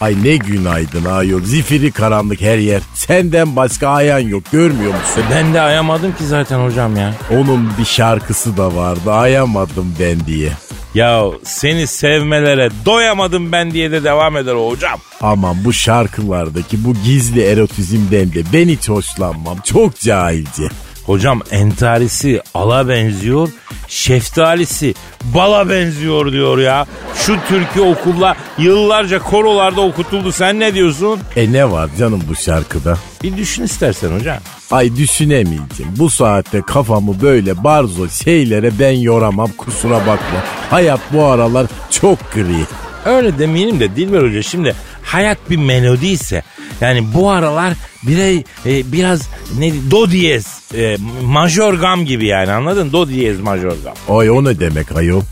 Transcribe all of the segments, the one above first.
Ay ne günaydın ayol. Zifiri karanlık her yer. Senden başka ayan yok görmüyor musun? Ben de ayamadım ki zaten hocam ya. Onun bir şarkısı da vardı. Ayamadım ben diye. Ya seni sevmelere doyamadım ben diye de devam eder o hocam. Aman bu şarkılardaki bu gizli erotizmden de ben hiç hoşlanmam. Çok cahilce. Hocam entarisi ala benziyor, şeftalisi bala benziyor diyor ya. Şu türkü okulla yıllarca korolarda okutuldu sen ne diyorsun? E ne var canım bu şarkıda? Bir düşün istersen hocam. Ay düşünemeyeceğim. Bu saatte kafamı böyle barzo şeylere ben yoramam kusura bakma. Hayat bu aralar çok gri. Öyle demeyelim de Dilber Hoca şimdi hayat bir melodi ise yani bu aralar bire, e, biraz ne do diyez e, majör gam gibi yani anladın? Do diyez majör gam. Ay o ne demek ayol?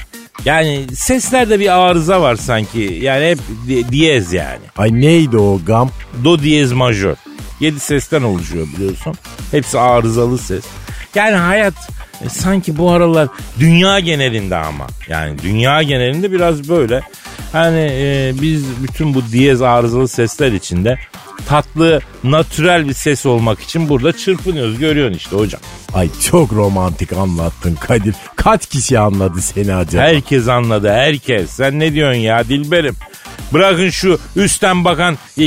Yani seslerde bir arıza var sanki. Yani hep di- diyez yani. Ay neydi o gam? Do diyez majör. Yedi sesten oluşuyor biliyorsun. Hepsi arızalı ses. Yani hayat e, sanki bu aralar dünya genelinde ama. Yani dünya genelinde biraz böyle. Hani e, biz bütün bu diyez arızalı sesler içinde tatlı, natürel bir ses olmak için burada çırpınıyoruz. Görüyorsun işte hocam. Ay çok romantik anlattın Kadir. Kaç kişi anladı seni acaba? Herkes anladı herkes. Sen ne diyorsun ya Dilberim? Bırakın şu üstten bakan e,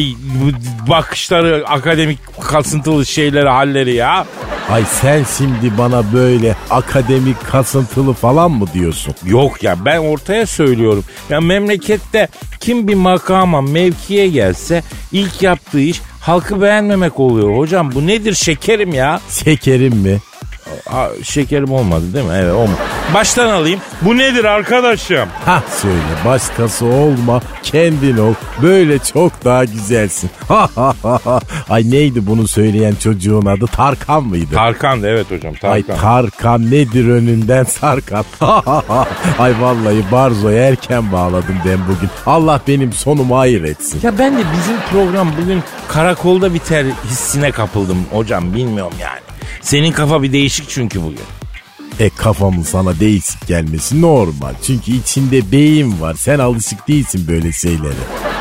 bakışları, akademik kasıntılı şeyleri, halleri ya. Ay sen şimdi bana böyle akademik kasıntılı falan mı diyorsun? Yok ya ben ortaya söylüyorum. Ya memlekette kim bir makama, mevkiye gelse ilk yaptığı iş halkı beğenmemek oluyor. Hocam bu nedir şekerim ya? Şekerim mi? Aa, şekerim olmadı değil mi? Evet olmadı. Baştan alayım. Bu nedir arkadaşım? Ha söyle başkası olma kendin ol böyle çok daha güzelsin. Ay neydi bunu söyleyen çocuğun adı Tarkan mıydı? Tarkan da evet hocam Ay Tarkan. Tarkan nedir önünden sarkan. Ay vallahi Barzo'ya erken bağladım ben bugün. Allah benim sonumu hayır etsin. Ya ben de bizim program bugün karakolda biter hissine kapıldım hocam bilmiyorum yani. Senin kafa bir değişik çünkü bugün. E kafamın sana değişik gelmesi normal. Çünkü içinde beyin var. Sen alışık değilsin böyle şeylere.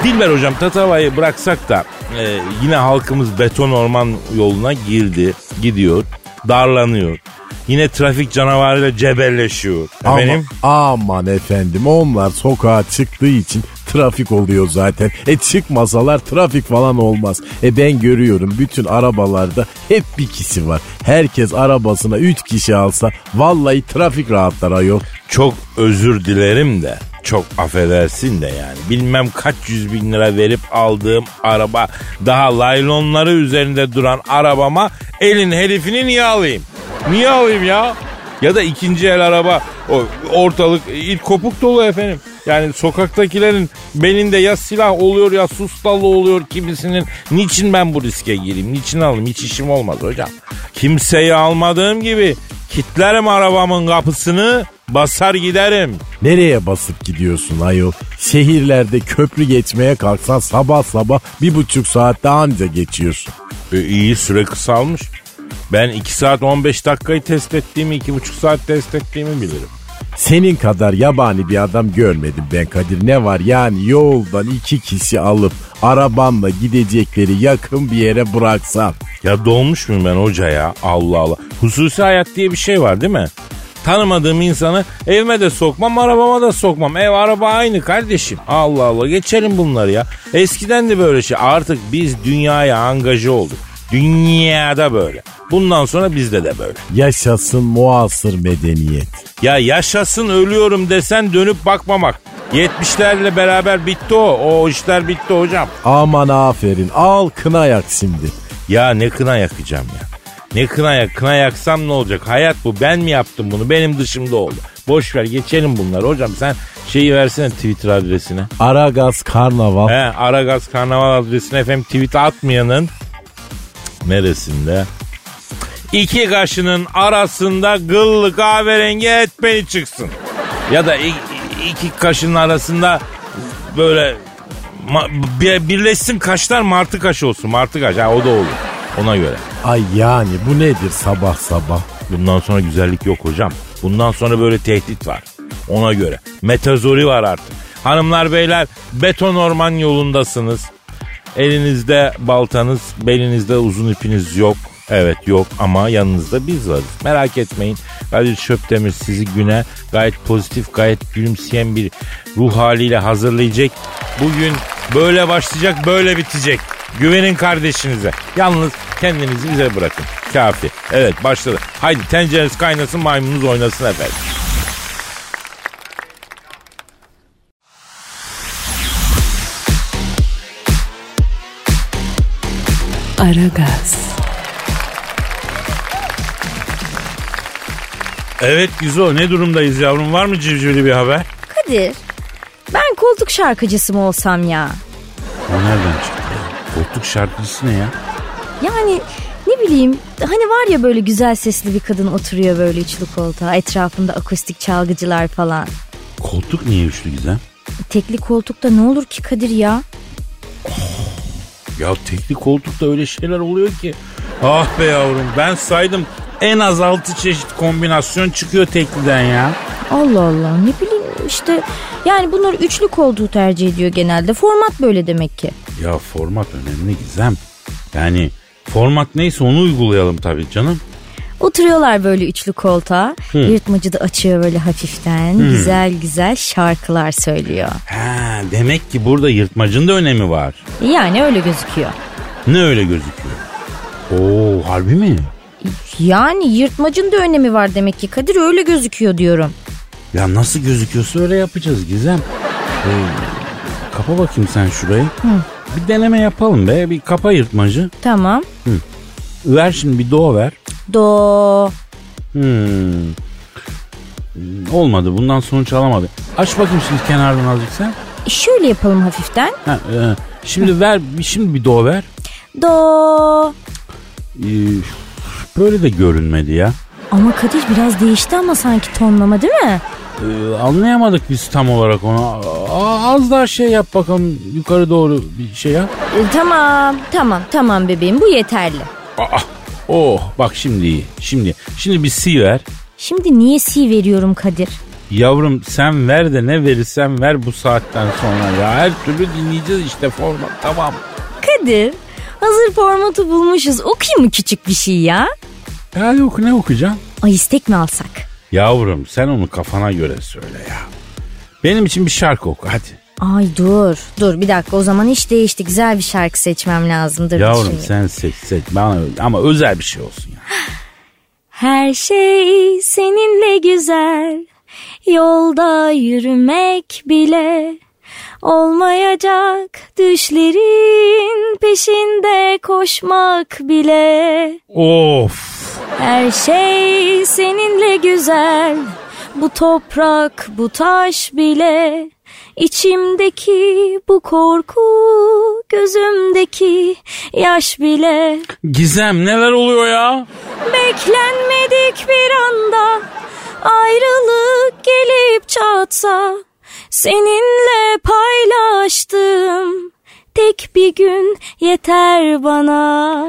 Dilber hocam Tatava'yı bıraksak da e, yine halkımız beton orman yoluna girdi, gidiyor, darlanıyor. Yine trafik canavarıyla cebelleşiyor. Ama, aman efendim onlar sokağa çıktığı için trafik oluyor zaten. E çıkmasalar trafik falan olmaz. E ben görüyorum bütün arabalarda hep bir kişi var. Herkes arabasına 3 kişi alsa vallahi trafik rahatlar ayol. Çok özür dilerim de çok affedersin de yani. Bilmem kaç yüz bin lira verip aldığım araba daha laylonları üzerinde duran arabama elin herifini niye alayım? Niye alayım ya? Ya da ikinci el araba o ortalık ilk kopuk dolu efendim. Yani sokaktakilerin belinde ya silah oluyor ya sustalı oluyor kimisinin. Niçin ben bu riske gireyim? Niçin alayım? Hiç işim olmaz hocam. Kimseyi almadığım gibi kitlerim arabamın kapısını basar giderim. Nereye basıp gidiyorsun ayol? Şehirlerde köprü geçmeye kalksan sabah sabah bir buçuk saatte anca geçiyorsun. E, iyi süre kısalmış. Ben 2 saat 15 dakikayı test ettiğimi 2,5 saat test ettiğimi bilirim. Senin kadar yabani bir adam görmedim ben Kadir. Ne var yani yoldan iki kişi alıp arabanla gidecekleri yakın bir yere bıraksan. Ya dolmuş muyum ben hoca ya? Allah Allah. Hususi hayat diye bir şey var değil mi? Tanımadığım insanı evime de sokmam, arabama da sokmam. Ev araba aynı kardeşim. Allah Allah geçelim bunları ya. Eskiden de böyle şey. Artık biz dünyaya angaje olduk. Dünyada böyle. Bundan sonra bizde de böyle. Yaşasın muasır medeniyet. Ya yaşasın ölüyorum desen dönüp bakmamak. 70'lerle beraber bitti o. O işler bitti hocam. Aman aferin al kına yak şimdi. Ya ne kına yakacağım ya. Ne kına yak, kına yaksam ne olacak? Hayat bu. Ben mi yaptım bunu? Benim dışımda oldu. Boş ver geçelim bunları. Hocam sen şeyi versene Twitter adresine. Aragaz Karnaval. He, Aragaz Karnaval adresine efendim tweet atmayanın neresinde? İki kaşının arasında gıllı kahverengi et beni çıksın. Ya da iki kaşının arasında böyle birleşsin kaşlar martı kaşı olsun. Martı kaş ha o da olur. Ona göre. Ay yani bu nedir sabah sabah? Bundan sonra güzellik yok hocam. Bundan sonra böyle tehdit var. Ona göre. Metazori var artık. Hanımlar beyler beton orman yolundasınız. Elinizde baltanız, belinizde uzun ipiniz yok. Evet yok ama yanınızda biz varız. Merak etmeyin. Kadir Şöpdemir sizi güne gayet pozitif, gayet gülümseyen bir ruh haliyle hazırlayacak. Bugün böyle başlayacak, böyle bitecek. Güvenin kardeşinize. Yalnız kendinizi bize bırakın. Kafi. Evet başladı. Haydi tencereniz kaynasın, maymununuz oynasın efendim. Aragaz, Evet Güzo ne durumdayız yavrum? Var mı civcivli bir haber? Kadir, ben koltuk şarkıcısı mı olsam ya? O nereden çıktı ya? Koltuk şarkıcısı ne ya? Yani ne bileyim hani var ya böyle güzel sesli bir kadın oturuyor böyle üçlü koltuğa etrafında akustik çalgıcılar falan. Koltuk niye üçlü güzel? Tekli koltukta ne olur ki Kadir ya? Ya tekli koltukta öyle şeyler oluyor ki. Ah be yavrum ben saydım en az 6 çeşit kombinasyon çıkıyor tekliden ya. Allah Allah ne bileyim işte yani bunlar üçlü koltuğu tercih ediyor genelde. Format böyle demek ki. Ya format önemli Gizem. Yani format neyse onu uygulayalım tabii canım. Oturuyorlar böyle üçlü koltuğa. Yırtmacı da açıyor böyle hafiften. Güzel güzel şarkılar söylüyor. Ha, demek ki burada yırtmacın da önemi var. Yani öyle gözüküyor. Ne öyle gözüküyor? Oo harbi mi? Yani yırtmacın da önemi var demek ki Kadir öyle gözüküyor diyorum. Ya nasıl gözüküyorsa öyle yapacağız Gizem. Ee, kapa bakayım sen şurayı. Bir deneme yapalım be. Bir kapa yırtmacı. Tamam. Ver şimdi bir do ver. Do. Hmm. Olmadı. Bundan sonuç alamadı. Aç bakayım şimdi kenardan azıcık sen. Şöyle yapalım hafiften. Ha, e, şimdi ver. Şimdi bir do ver. Do. Ee, böyle de görünmedi ya. Ama Kadir biraz değişti ama sanki tonlama değil mi? Ee, anlayamadık biz tam olarak onu. Az daha şey yap bakalım. Yukarı doğru bir şey yap. E, tamam tamam tamam bebeğim bu yeterli. Aa, oh bak şimdi iyi. Şimdi şimdi bir si ver. Şimdi niye si veriyorum Kadir? Yavrum sen ver de ne verirsen ver bu saatten sonra ya. Her türlü dinleyeceğiz işte format tamam. Kadir hazır formatı bulmuşuz okuyayım mı küçük bir şey ya? Ya yok ne okuyacağım? Ay istek mi alsak? Yavrum sen onu kafana göre söyle ya. Benim için bir şarkı oku hadi. Ay dur dur bir dakika o zaman iş değişti güzel bir şarkı seçmem lazım. Dur Yavrum düşüneyim. sen seç seç bana ama özel bir şey olsun ya. Her şey seninle güzel. Yolda yürümek bile olmayacak. Düşlerin peşinde koşmak bile. Of Her şey seninle güzel. Bu toprak, bu taş bile. İçimdeki bu korku, gözümdeki yaş bile. Gizem neler oluyor ya? Beklenmedik bir anda ayrılık gelip çatsa seninle paylaştım tek bir gün yeter bana.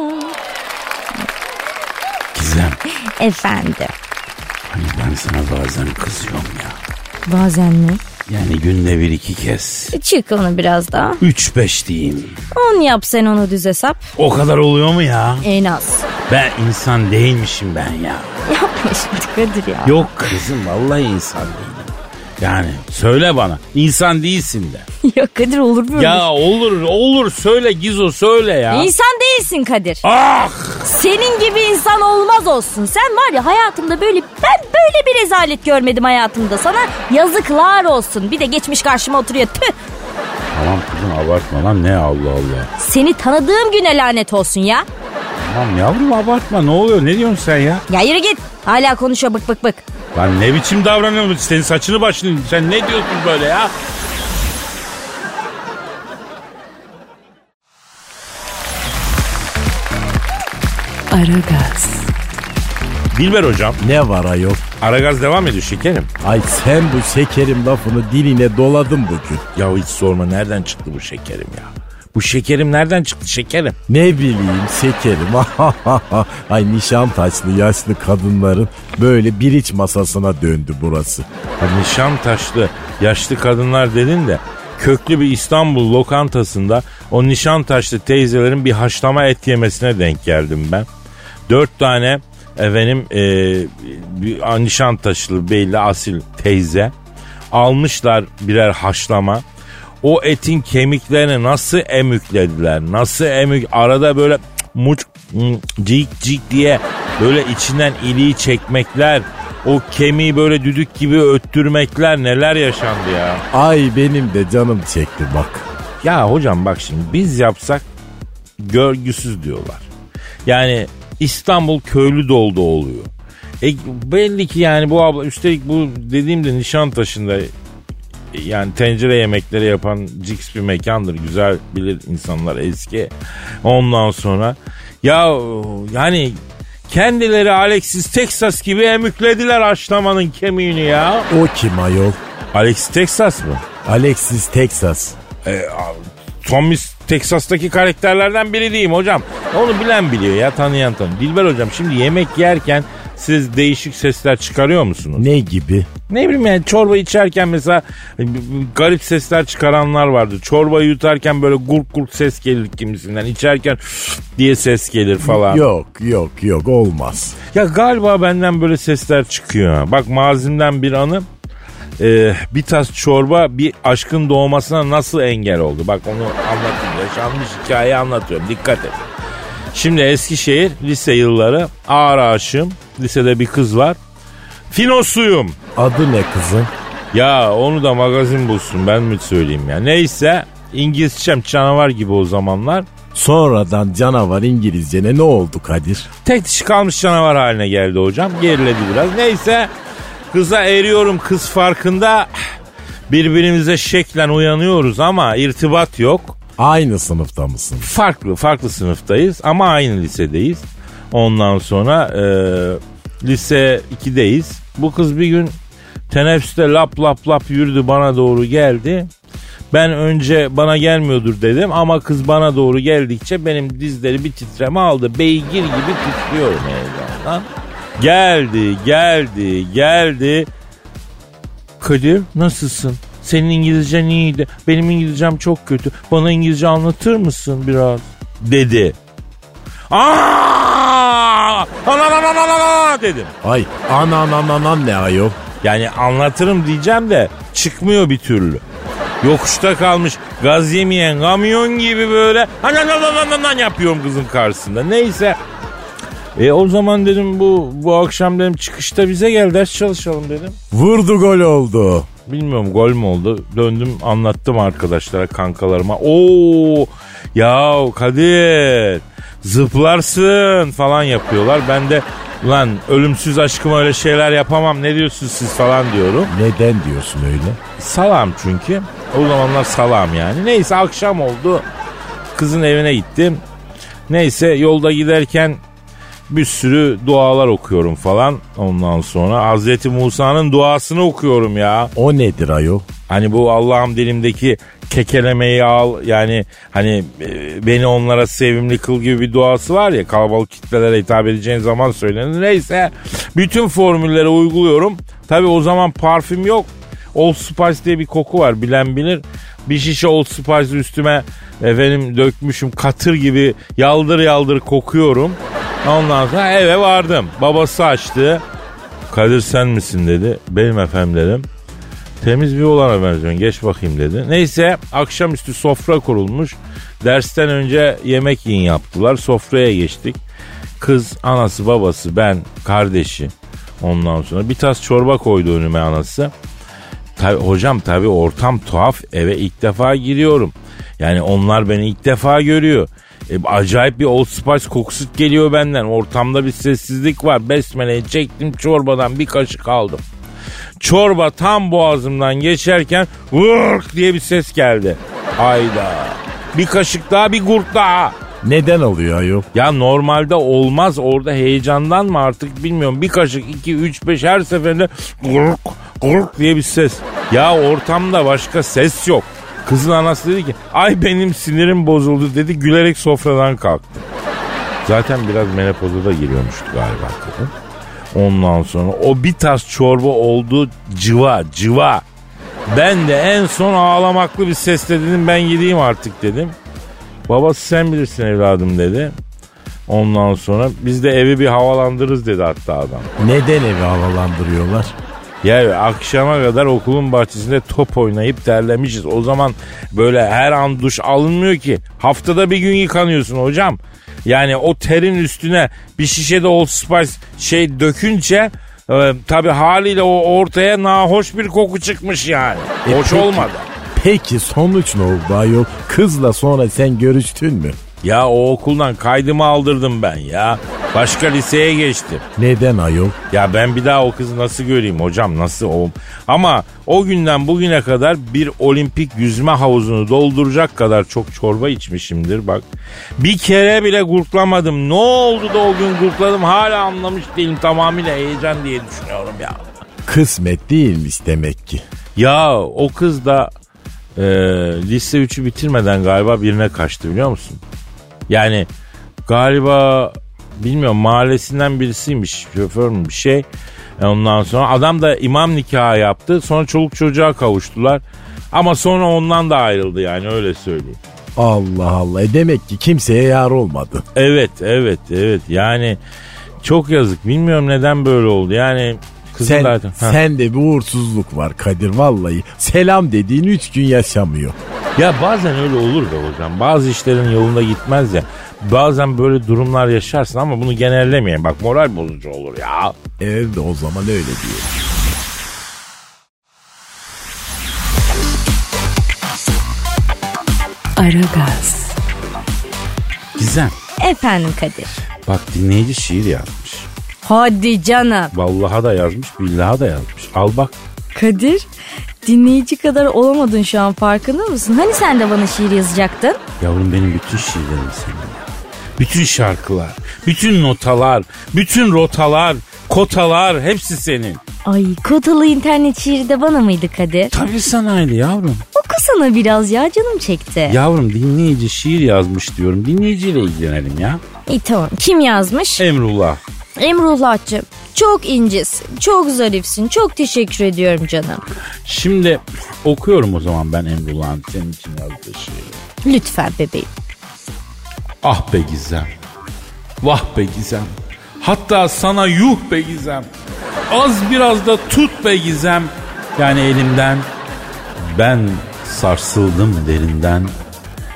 Gizem Efendim hani ben sana bazen kızıyorum ya. bazen mi? Yani günde bir iki kez. Çık onu biraz daha. Üç beş diyeyim. On yap sen onu düz hesap. O kadar oluyor mu ya? En az. Ben insan değilmişim ben ya. Yapma şimdi Kadir ya. Yok kızım vallahi insan değilim. Yani söyle bana insan değilsin de. ya Kadir olur böyle. Ya olur olur söyle Gizo söyle ya. İnsan değilsin Kadir. Ah Senin gibi insan olmaz olsun. Sen var ya hayatımda böyle ben böyle bir rezalet görmedim hayatımda. Sana yazıklar olsun. Bir de geçmiş karşıma oturuyor. Tüh. Tamam kızım abartma lan ne Allah Allah. Seni tanıdığım güne lanet olsun ya. Tamam yavrum abartma ne oluyor ne diyorsun sen ya? Ya yürü git. Hala konuşuyor bık bık bık. Lan ne biçim davranıyorsun senin saçını başını sen ne diyorsun böyle ya? Aragaz, Dilber hocam Ne var ayol? Aragaz devam ediyor şekerim. Ay sen bu şekerim lafını diline doladın bugün. Ya hiç sorma nereden çıktı bu şekerim ya? Bu şekerim nereden çıktı şekerim? Ne bileyim şekerim. Ay nişan taşlı yaşlı kadınların böyle bir iç masasına döndü burası. Ha, nişan taşlı yaşlı kadınlar dedin de köklü bir İstanbul lokantasında o nişan taşlı teyzelerin bir haşlama et yemesine denk geldim ben. Dört tane efendim e, bir nişan taşlı belli asil teyze almışlar birer haşlama. O etin kemiklerini nasıl emüklediler? Nasıl emük? Arada böyle muç cik cik diye böyle içinden iliği çekmekler. O kemiği böyle düdük gibi öttürmekler neler yaşandı ya. Ay benim de canım çekti bak. Ya hocam bak şimdi biz yapsak görgüsüz diyorlar. Yani İstanbul köylü doldu oluyor. E, belli ki yani bu abla üstelik bu dediğimde Nişantaşı'nda yani tencere yemekleri yapan cix bir mekandır. Güzel bilir insanlar eski. Ondan sonra ya yani kendileri Alexis Texas gibi emüklediler haşlamanın kemiğini ya. O kim ayol? Alexis Texas mı? Alexis Texas. E, Tommy Texas'taki karakterlerden biri diyeyim hocam. Onu bilen biliyor ya tanıyan tanıyor. Dilber hocam şimdi yemek yerken siz değişik sesler çıkarıyor musunuz? Ne gibi? Ne bileyim yani çorba içerken mesela e, garip sesler çıkaranlar vardı. Çorbayı yutarken böyle gurk gurk ses gelir kimisinden. İçerken diye ses gelir falan. Yok yok yok olmaz. Ya galiba benden böyle sesler çıkıyor. Bak mazimden bir anı. Ee, bir tas çorba bir aşkın doğmasına nasıl engel oldu? Bak onu anlatayım. Yaşanmış hikayeyi anlatıyorum. Dikkat et. Şimdi Eskişehir lise yılları ağır aşığım. Lisede bir kız var. Finosuyum. Adı ne kızım? Ya onu da magazin bulsun ben mi söyleyeyim ya. Neyse İngilizcem canavar gibi o zamanlar. Sonradan canavar İngilizcene ne oldu Kadir? Tek dişi kalmış canavar haline geldi hocam. Geriledi biraz. Neyse kıza eriyorum kız farkında. Birbirimize şeklen uyanıyoruz ama irtibat yok. Aynı sınıfta mısın? Farklı farklı sınıftayız ama aynı lisedeyiz. Ondan sonra e, lise 2'deyiz. Bu kız bir gün teneffüste lap lap lap yürüdü bana doğru geldi. Ben önce bana gelmiyordur dedim ama kız bana doğru geldikçe benim dizleri bir titreme aldı. Beygir gibi titriyorum heyecandan. Geldi, geldi, geldi. Kadir nasılsın? Senin İngilizcen iyiydi. Benim İngilizcem çok kötü. Bana İngilizce anlatır mısın biraz? Dedi. Aa! Ana, ana, ana, ana, ana dedim. Ay anan anan anan ne ayol? Yani anlatırım diyeceğim de çıkmıyor bir türlü. Yokuşta kalmış gaz yemeyen kamyon gibi böyle anan anan anan anan yapıyorum kızın karşısında. Neyse. E o zaman dedim bu bu akşam dedim çıkışta bize gel ders çalışalım dedim. Vurdu gol oldu. Bilmiyorum gol mü oldu. Döndüm anlattım arkadaşlara kankalarıma. Oo ya Kadir zıplarsın falan yapıyorlar. Ben de lan ölümsüz aşkıma öyle şeyler yapamam ne diyorsunuz siz falan diyorum. Neden diyorsun öyle? Salam çünkü. O zamanlar salam yani. Neyse akşam oldu. Kızın evine gittim. Neyse yolda giderken bir sürü dualar okuyorum falan. Ondan sonra Hazreti Musa'nın duasını okuyorum ya. O nedir ayol? Hani bu Allah'ım dilimdeki kekelemeyi al yani hani e, beni onlara sevimli kıl gibi bir duası var ya kalabalık kitlelere hitap edeceğin zaman söylenir. Neyse bütün formülleri uyguluyorum. Tabi o zaman parfüm yok. Old Spice diye bir koku var bilen bilir. Bir şişe Old Spice üstüme efendim dökmüşüm katır gibi yaldır yaldır kokuyorum. Ondan sonra eve vardım. Babası açtı. Kadir sen misin dedi. Benim efendim dedim. Temiz bir olana benziyorsun geç bakayım dedi. Neyse akşamüstü sofra kurulmuş. Dersten önce yemek yiyin yaptılar. Sofraya geçtik. Kız, anası, babası, ben, kardeşi. Ondan sonra bir tas çorba koydu önüme anası. Tabi hocam tabi ortam tuhaf eve ilk defa giriyorum. Yani onlar beni ilk defa görüyor. E, acayip bir Old Spice kokusu geliyor benden. Ortamda bir sessizlik var. Besmele'yi çektim çorbadan bir kaşık aldım. Çorba tam boğazımdan geçerken vırk diye bir ses geldi. Hayda. Bir kaşık daha bir gurt daha. Neden oluyor ayol? Ya normalde olmaz orada heyecandan mı artık bilmiyorum. Bir kaşık 2 3 5 her seferinde gurk gurk diye bir ses. Ya ortamda başka ses yok. Kızın anası dedi ki ay benim sinirim bozuldu dedi gülerek sofradan kalktı. Zaten biraz menopoza da giriyormuştu galiba kadın. Ondan sonra o bir tas çorba oldu cıva cıva. Ben de en son ağlamaklı bir sesle dedim ben gideyim artık dedim. Babası sen bilirsin evladım dedi. Ondan sonra biz de evi bir havalandırırız dedi hatta adam. Neden evi havalandırıyorlar? Ya akşama kadar okulun bahçesinde top oynayıp terlemişiz. O zaman böyle her an duş alınmıyor ki. Haftada bir gün yıkanıyorsun hocam. Yani o terin üstüne bir şişe de Old Spice şey dökünce e, tabi haliyle o ortaya nahoş bir koku çıkmış yani. E Hoş peki- olmadı. Peki sonuç ne oldu ayol? Kızla sonra sen görüştün mü? Ya o okuldan kaydımı aldırdım ben ya. Başka liseye geçtim. Neden ayol? Ya ben bir daha o kızı nasıl göreyim hocam nasıl o? Ama o günden bugüne kadar bir olimpik yüzme havuzunu dolduracak kadar çok çorba içmişimdir bak. Bir kere bile gurtlamadım. Ne oldu da o gün gurtladım hala anlamış değilim tamamıyla heyecan diye düşünüyorum ya. Kısmet değilmiş demek ki. Ya o kız da e, lise 3'ü bitirmeden galiba birine kaçtı biliyor musun? Yani galiba bilmiyorum mahallesinden birisiymiş şoför mü bir şey. E, ondan sonra adam da imam nikahı yaptı sonra çoluk çocuğa kavuştular. Ama sonra ondan da ayrıldı yani öyle söyleyeyim. Allah Allah. E demek ki kimseye yar olmadı. Evet evet evet yani çok yazık bilmiyorum neden böyle oldu yani kızın Sen. Ha. sende bir uğursuzluk var Kadir vallahi. Selam dediğin üç gün yaşamıyor. Ya bazen öyle olur be hocam. Bazı işlerin yolunda gitmez ya. Bazen böyle durumlar yaşarsın ama bunu genellemeyin. Bak moral bozucu olur ya. Evet o zaman öyle diyor. Aragaz, Gizem Efendim Kadir. bak dinleyici şiir yazmış. Hadi canım. Vallaha da yazmış, billaha da yazmış. Al bak. Kadir dinleyici kadar olamadın şu an farkında mısın? Hani sen de bana şiir yazacaktın? Yavrum benim bütün şiirlerim senin. Bütün şarkılar, bütün notalar, bütün rotalar, kotalar hepsi senin. Ay kotalı internet şiiri de bana mıydı Kadir? Tabii sanaydı yavrum. Okusana biraz ya canım çekti. Yavrum dinleyici şiir yazmış diyorum. Dinleyiciyle ilgilenelim ya. İyi tamam kim yazmış? Emrullah. Emrullah'cığım çok incisin, çok zarifsin, çok teşekkür ediyorum canım. Şimdi okuyorum o zaman ben Emrullah'ın senin için yazdığı şiiri. Lütfen bebeğim. Ah be Gizem. Vah be Gizem. Hatta sana yuh be Gizem. Az biraz da tut be Gizem. Yani elimden ben sarsıldım derinden.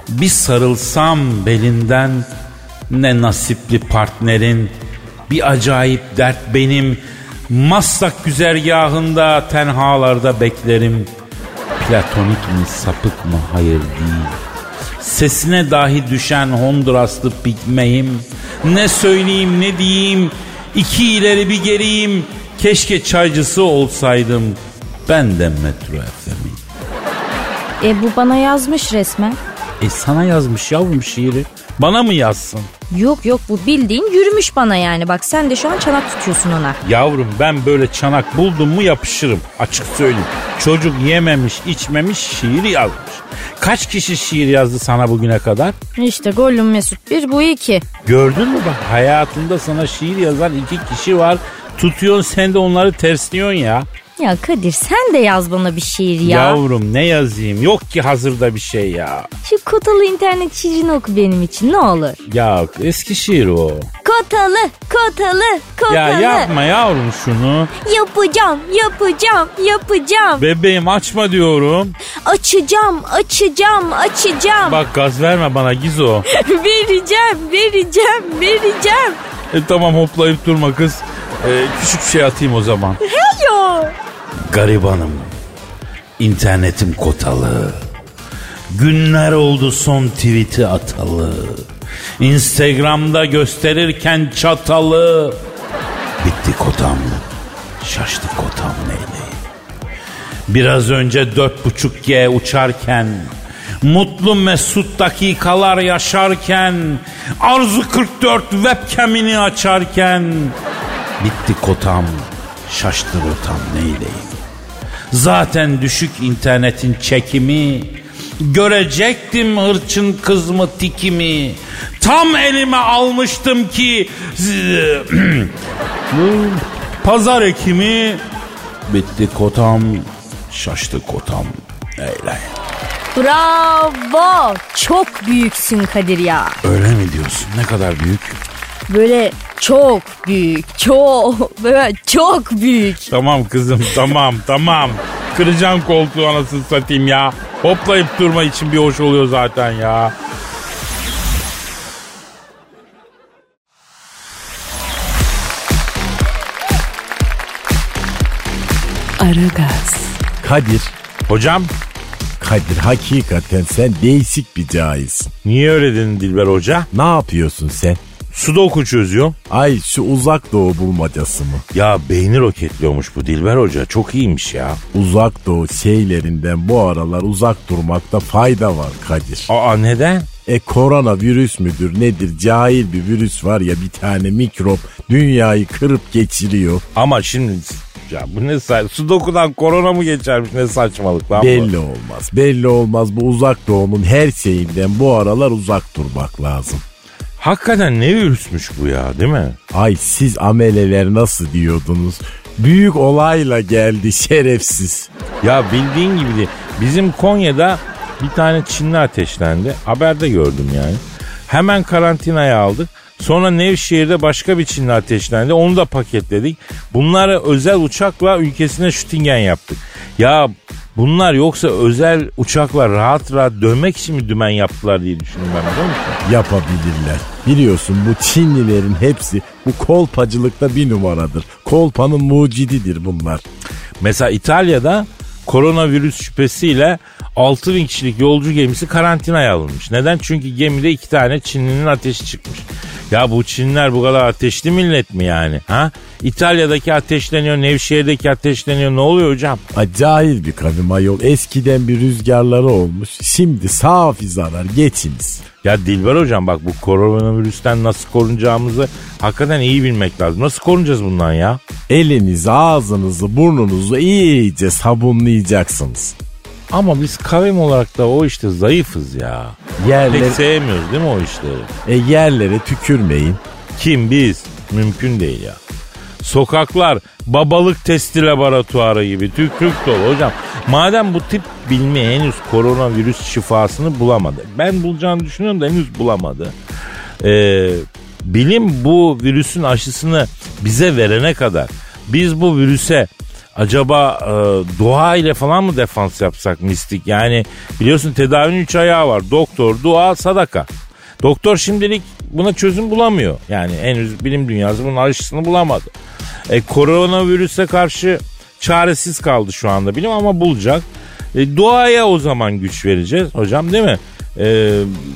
Bir sarılsam belinden ne nasipli partnerin bir acayip dert benim Maslak güzergahında tenhalarda beklerim Platonik mi sapık mı hayır değil Sesine dahi düşen Honduraslı pigmeyim. Ne söyleyeyim ne diyeyim. İki ileri bir geriyim. Keşke çaycısı olsaydım. Ben de metro efemiyim. E bu bana yazmış resmen. E sana yazmış yavrum şiiri. Bana mı yazsın? Yok yok bu bildiğin yürümüş bana yani. Bak sen de şu an çanak tutuyorsun ona. Yavrum ben böyle çanak buldum mu yapışırım. Açık söyleyeyim. Çocuk yememiş içmemiş şiir yazmış. Kaç kişi şiir yazdı sana bugüne kadar? İşte Gollum Mesut bir bu iki. Gördün mü bak hayatında sana şiir yazan iki kişi var. Tutuyorsun sen de onları tersliyorsun ya. Ya Kadir sen de yaz bana bir şiir ya. Yavrum ne yazayım? Yok ki hazırda bir şey ya. Şu kotalı internet şiirini oku benim için ne olur. Ya eski şiir o. Kotalı, kotalı, kotalı. Ya yapma yavrum şunu. Yapacağım, yapacağım, yapacağım. Bebeğim açma diyorum. Açacağım, açacağım, açacağım. Bak gaz verme bana Gizo. vereceğim, vereceğim, vereceğim. E, tamam hoplayıp durma kız. E, küçük şey atayım o zaman. Yo. Garibanım. İnternetim kotalı. Günler oldu son tweet'i atalı. Instagram'da gösterirken çatalı. Bitti kotam. Şaştı kotam neyleyim. Biraz önce 4.5G uçarken Mutlu mesut dakikalar yaşarken Arzu 44 webcam'ini açarken Bitti kotam Şaştı rotam neyleyim Zaten düşük internetin çekimi Görecektim hırçın kız mı tiki Tam elime almıştım ki Pazar ekimi Bitti kotam Şaştı kotam Eyle Bravo. Çok büyüksün Kadir ya. Öyle mi diyorsun? Ne kadar büyük? Böyle çok büyük, çok, böyle çok büyük. Tamam kızım tamam tamam. Kıracağım koltuğu anasını satayım ya. Hoplayıp durma için bir hoş oluyor zaten ya. Aragaz, Kadir, Hocam Kadir hakikaten sen değişik bir cahilsin. niye öyle dedin Dilber Hoca? Ne yapıyorsun sen? Sudoku çözüyor. Ay şu uzak doğu bulmacası mı? Ya beyni roketliyormuş bu Dilber Hoca. Çok iyiymiş ya. Uzak doğu şeylerinden bu aralar uzak durmakta fayda var Kadir. Aa neden? E korona virüs müdür nedir cahil bir virüs var ya bir tane mikrop dünyayı kırıp geçiriyor. Ama şimdi ya bu ne sa- Sudoku'dan korona mı geçermiş ne saçmalık lan bu? Belli olmaz belli olmaz bu uzak doğunun her şeyinden bu aralar uzak durmak lazım. Hakikaten ne virüsmüş bu ya değil mi? Ay siz ameleler nasıl diyordunuz? Büyük olayla geldi şerefsiz. Ya bildiğin gibi değil. Bizim Konya'da bir tane Çinli ateşlendi. Haberde gördüm yani. Hemen karantinaya aldık. Sonra Nevşehir'de başka bir Çinli ateşlendi. Onu da paketledik. Bunları özel uçakla ülkesine şütingen yaptık. Ya bunlar yoksa özel uçakla rahat rahat dönmek için mi dümen yaptılar diye düşündüm ben biliyor musun? Yapabilirler. Biliyorsun bu Çinlilerin hepsi bu kolpacılıkta bir numaradır. Kolpanın mucididir bunlar. Mesela İtalya'da koronavirüs şüphesiyle 6 bin kişilik yolcu gemisi karantinaya alınmış. Neden? Çünkü gemide iki tane Çinlinin ateşi çıkmış. Ya bu Çinliler bu kadar ateşli millet mi yani? Ha? İtalya'daki ateşleniyor, Nevşehir'deki ateşleniyor. Ne oluyor hocam? Acayip bir kavim ayol. Eskiden bir rüzgarları olmuş. Şimdi safi zarar geçiniz. Ya Dilber hocam bak bu koronavirüsten nasıl korunacağımızı hakikaten iyi bilmek lazım. Nasıl korunacağız bundan ya? Elinizi, ağzınızı, burnunuzu iyice sabunlayacaksınız. Ama biz kavim olarak da o işte zayıfız ya. Pek Yerlere, sevmiyoruz değil mi o işleri? e, yerlere tükürmeyin. Kim biz? Mümkün değil ya. Sokaklar babalık testi laboratuvarı gibi tükrük dolu hocam. Madem bu tip bilimi henüz koronavirüs şifasını bulamadı. Ben bulacağını düşünüyorum da henüz bulamadı. Ee, bilim bu virüsün aşısını bize verene kadar biz bu virüse acaba e, dua ile falan mı defans yapsak mistik? Yani biliyorsun tedavinin üç ayağı var. Doktor, dua, sadaka. Doktor şimdilik buna çözüm bulamıyor. Yani henüz bilim dünyası bunun aşısını bulamadı. E, koronavirüse karşı çaresiz kaldı şu anda bilim ama bulacak. E, duaya o zaman güç vereceğiz hocam değil mi? E,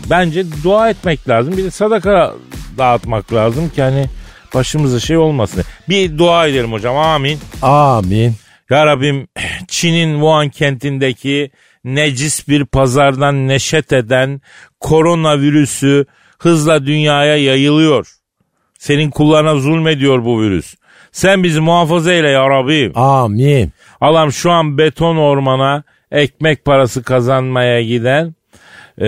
bence dua etmek lazım. Bir de sadaka dağıtmak lazım ki hani başımıza şey olmasın. Bir dua edelim hocam amin. Amin. Ya Rabbim Çin'in Wuhan kentindeki necis bir pazardan neşet eden koronavirüsü hızla dünyaya yayılıyor. Senin kullarına zulmediyor bu virüs. Sen bizi muhafaza eyle ya Rabbim. Amin. Alam şu an beton ormana ekmek parası kazanmaya giden e,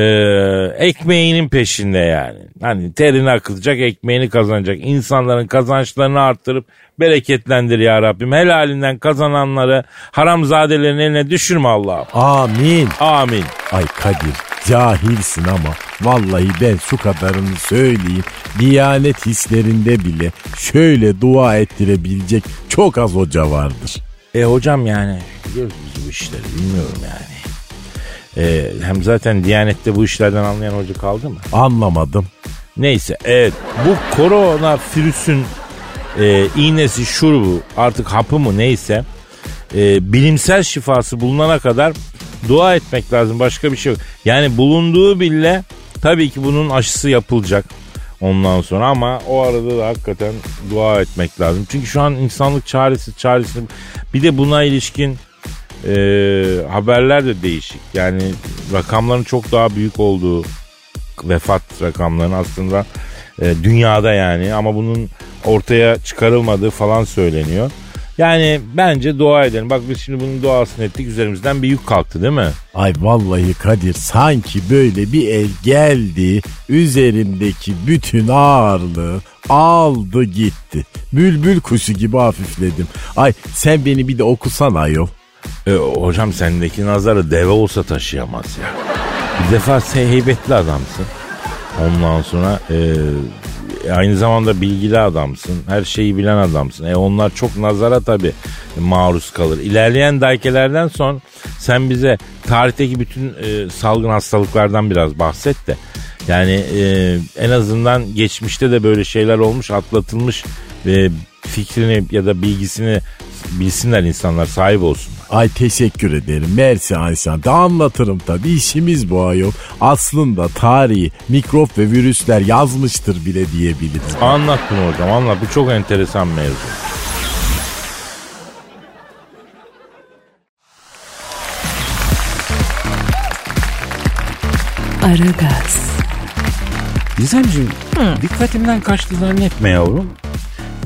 ekmeğinin peşinde yani. Hani terini akıtacak, ekmeğini kazanacak. İnsanların kazançlarını arttırıp bereketlendir ya Rabbim. Helalinden kazananları haramzadelerin eline düşürme Allah'ım. Amin. Amin. Ay Kadir cahilsin ama vallahi ben şu kadarını söyleyeyim. Diyanet hislerinde bile şöyle dua ettirebilecek çok az hoca vardır. E hocam yani biliyoruz biz bu işleri bilmiyorum yani. E, hem zaten Diyanet'te bu işlerden anlayan hoca kaldı mı? Anlamadım. Neyse evet bu korona virüsün e, iğnesi şurubu artık hapı mı neyse e, bilimsel şifası bulunana kadar dua etmek lazım başka bir şey yok. Yani bulunduğu bile tabii ki bunun aşısı yapılacak ondan sonra ama o arada da hakikaten dua etmek lazım. Çünkü şu an insanlık çaresiz çaresiz bir de buna ilişkin e, haberler de değişik. Yani rakamların çok daha büyük olduğu vefat rakamlarının aslında e, dünyada yani ama bunun ortaya çıkarılmadığı falan söyleniyor. Yani bence dua edelim. Bak biz şimdi bunun duasını ettik üzerimizden bir yük kalktı değil mi? Ay vallahi Kadir sanki böyle bir el geldi üzerimdeki bütün ağırlığı aldı gitti. Bülbül kuşu gibi hafifledim. Ay sen beni bir de okusan ayol. E, hocam sendeki nazarı deve olsa taşıyamaz ya. Bir defa sen heybetli adamsın. Ondan sonra e, aynı zamanda bilgili adamsın. Her şeyi bilen adamsın. E onlar çok nazara tabii maruz kalır. İlerleyen dakikelerden son sen bize tarihteki bütün e, salgın hastalıklardan biraz bahset de. Yani e, en azından geçmişte de böyle şeyler olmuş, atlatılmış ve fikrini ya da bilgisini bilsinler insanlar sahip olsun. Ay teşekkür ederim. Mersi Ayşan. Da anlatırım tabii işimiz bu ayol. Aslında tarihi mikrop ve virüsler yazmıştır bile diyebiliriz. Anlat bunu hocam anlat. Bu çok enteresan mevzu. Aragaz, Gizemciğim dikkatimden kaçtı zannetme yavrum.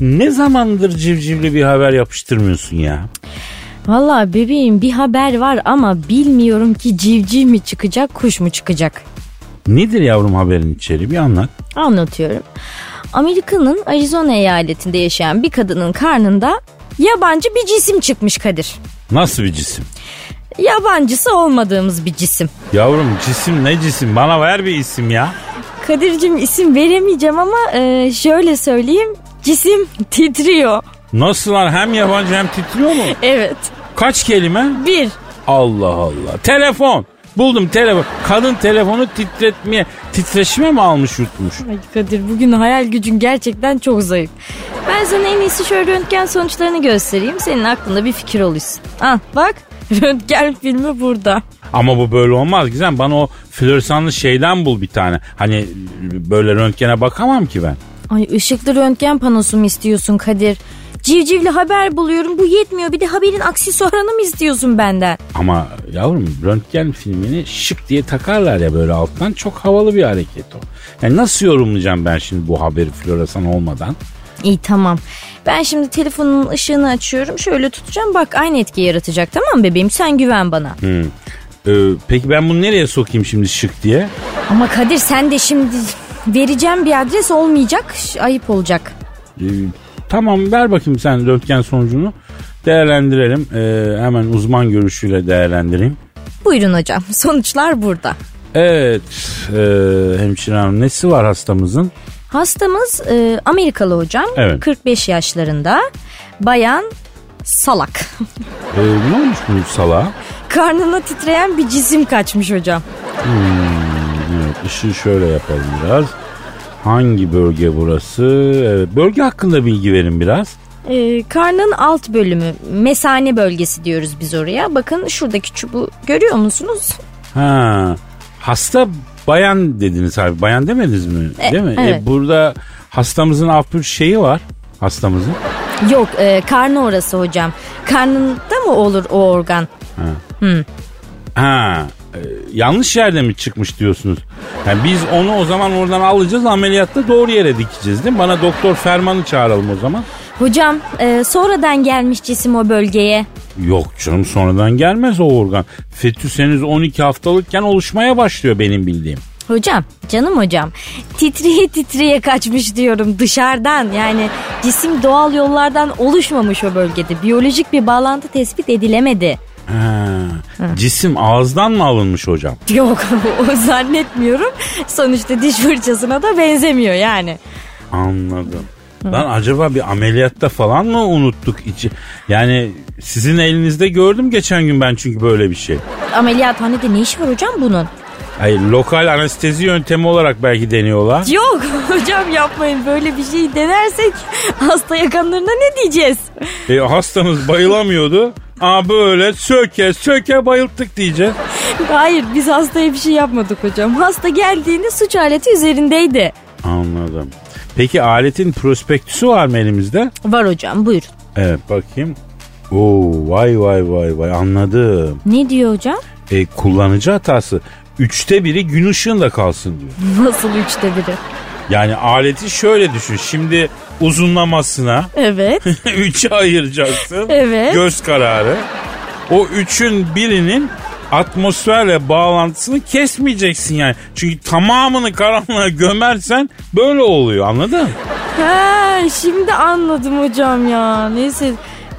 Ne zamandır civcivli bir haber yapıştırmıyorsun ya? Valla bebeğim bir haber var ama bilmiyorum ki civciv mi çıkacak kuş mu çıkacak. Nedir yavrum haberin içeriği bir anlat. Anlatıyorum. Amerika'nın Arizona eyaletinde yaşayan bir kadının karnında yabancı bir cisim çıkmış Kadir. Nasıl bir cisim? Yabancısı olmadığımız bir cisim. Yavrum cisim ne cisim bana ver bir isim ya. Kadir'cim isim veremeyeceğim ama e, şöyle söyleyeyim. Cisim titriyor. Nasıl lan hem yabancı hem titriyor mu? Evet. Kaç kelime? Bir. Allah Allah. Telefon. Buldum telefon. Kadın telefonu titretmeye, titreşime mi almış yutmuş? Ay Kadir bugün hayal gücün gerçekten çok zayıf. Ben sana en iyisi şöyle röntgen sonuçlarını göstereyim. Senin aklında bir fikir oluşsun. Ah bak röntgen filmi burada. Ama bu böyle olmaz Gizem. Bana o floresanlı şeyden bul bir tane. Hani böyle röntgene bakamam ki ben. Ay ışıklı röntgen panosu mu istiyorsun Kadir? Civcivli haber buluyorum bu yetmiyor bir de haberin aksesuarını mı istiyorsun benden? Ama yavrum röntgen filmini şık diye takarlar ya böyle alttan. Çok havalı bir hareket o. Yani nasıl yorumlayacağım ben şimdi bu haberi floresan olmadan? İyi tamam. Ben şimdi telefonun ışığını açıyorum. Şöyle tutacağım. Bak aynı etki yaratacak. Tamam bebeğim sen güven bana. Ee, peki ben bunu nereye sokayım şimdi şık diye? Ama Kadir sen de şimdi vereceğim bir adres olmayacak. Ayıp olacak. Ee, tamam ver bakayım sen röntgen sonucunu. Değerlendirelim. Ee, hemen uzman görüşüyle değerlendireyim. Buyurun hocam. Sonuçlar burada. Evet e, hemşire hanım nesi var hastamızın? Hastamız e, Amerikalı hocam. Evet. 45 yaşlarında. Bayan salak. Ee, ne olmuş bu salağa? Karnına titreyen bir cisim kaçmış hocam. Evet, ışığı şöyle yapalım biraz. Hangi bölge burası? Evet, bölge hakkında bilgi verin biraz. E, karnın alt bölümü mesane bölgesi diyoruz biz oraya. Bakın şuradaki çubuğu görüyor musunuz? Ha, hasta bayan dediniz abi. Bayan demediniz mi? E, Değil mi? evet. E, burada hastamızın alt bir şeyi var. Hastamızın. Yok e, karnı orası hocam. Karnında mı olur o organ? Ha, e, yanlış yerde mi çıkmış diyorsunuz? Yani biz onu o zaman oradan alacağız ameliyatta doğru yere dikeceğiz değil mi? Bana doktor Ferman'ı çağıralım o zaman. Hocam e, sonradan gelmiş cisim o bölgeye. Yok canım sonradan gelmez o organ. Fetüs henüz 12 haftalıkken oluşmaya başlıyor benim bildiğim. Hocam canım hocam titriye titriye kaçmış diyorum dışarıdan yani cisim doğal yollardan oluşmamış o bölgede biyolojik bir bağlantı tespit edilemedi. Ha, cisim ağızdan mı alınmış hocam? Yok o zannetmiyorum sonuçta diş fırçasına da benzemiyor yani. Anladım. Lan acaba bir ameliyatta falan mı unuttuk içi? Yani sizin elinizde gördüm geçen gün ben çünkü böyle bir şey. Ameliyathanede ne iş var hocam bunun? Hayır lokal anestezi yöntemi olarak belki deniyorlar. Yok hocam yapmayın böyle bir şey denersek hasta yakanlarına ne diyeceğiz? E, hastanız bayılamıyordu. Aa böyle söke söke bayılttık diyeceğiz. Hayır biz hastaya bir şey yapmadık hocam. Hasta geldiğinde suç aleti üzerindeydi. Anladım. Peki aletin prospektüsü var mı elimizde? Var hocam buyurun. Evet bakayım. Oo vay vay vay vay anladım. Ne diyor hocam? E, kullanıcı hatası. Üçte biri gün ışığında kalsın diyor. Nasıl üçte biri? Yani aleti şöyle düşün. Şimdi uzunlamasına Evet. üçe ayıracaksın. Evet. Göz kararı. O üçün birinin atmosferle bağlantısını kesmeyeceksin yani. Çünkü tamamını karanlığa gömersen böyle oluyor anladın? ha, şimdi anladım hocam ya. Neyse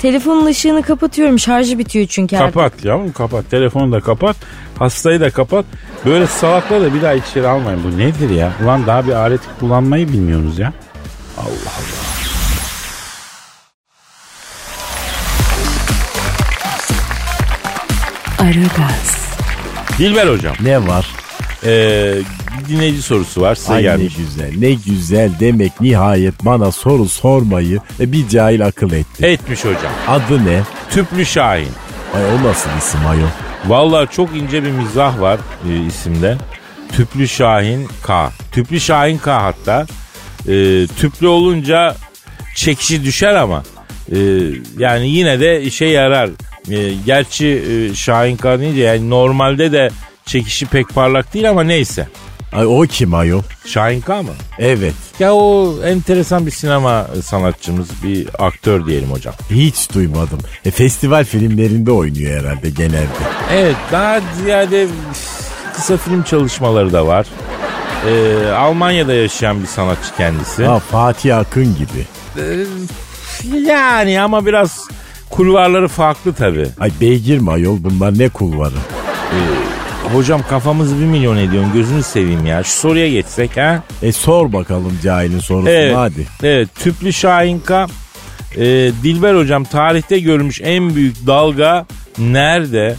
telefonun ışığını kapatıyorum. Şarjı bitiyor çünkü. artık. Kapat yavrum kapat. Telefonu da kapat. Hastayı da kapat. Böyle salakları da bir daha içeri almayın. Bu nedir ya? Ulan daha bir aleti kullanmayı bilmiyorsunuz ya. Aragaz, Dilber hocam. Ne var? Ee, bir dinleyici sorusu var size Ay gelmiş. ne güzel ne güzel demek nihayet bana soru sormayı e, bir cahil akıl etti. Etmiş hocam. Adı ne? Tüplü Şahin. Ay o nasıl isim ayol? Vallahi çok ince bir mizah var e, isimde. Tüplü Şahin K. Tüplü Şahin K hatta. E, tüplü olunca çekişi düşer ama e, yani yine de işe yarar. E, gerçi e, Şahin K deyince yani normalde de çekişi pek parlak değil ama neyse. Ay o kim ayol? Şahin K mı? Evet Ya o enteresan bir sinema sanatçımız, bir aktör diyelim hocam. hiç duymadım. E, festival filmlerinde oynuyor herhalde genelde. Evet daha ziyade kısa film çalışmaları da var. Ee, Almanya'da yaşayan bir sanatçı kendisi. Ha Fatih Akın gibi. Yani ama biraz kulvarları farklı tabii. Ay beygir mi ayol bunlar ne kulvarı? Hocam kafamızı bir milyon ediyorsun gözünü seveyim ya. Şu soruya geçsek ha. E sor bakalım cahilin sorusunu Evet, hadi. evet tüplü Şahinka e, Dilber hocam tarihte görmüş en büyük dalga nerede?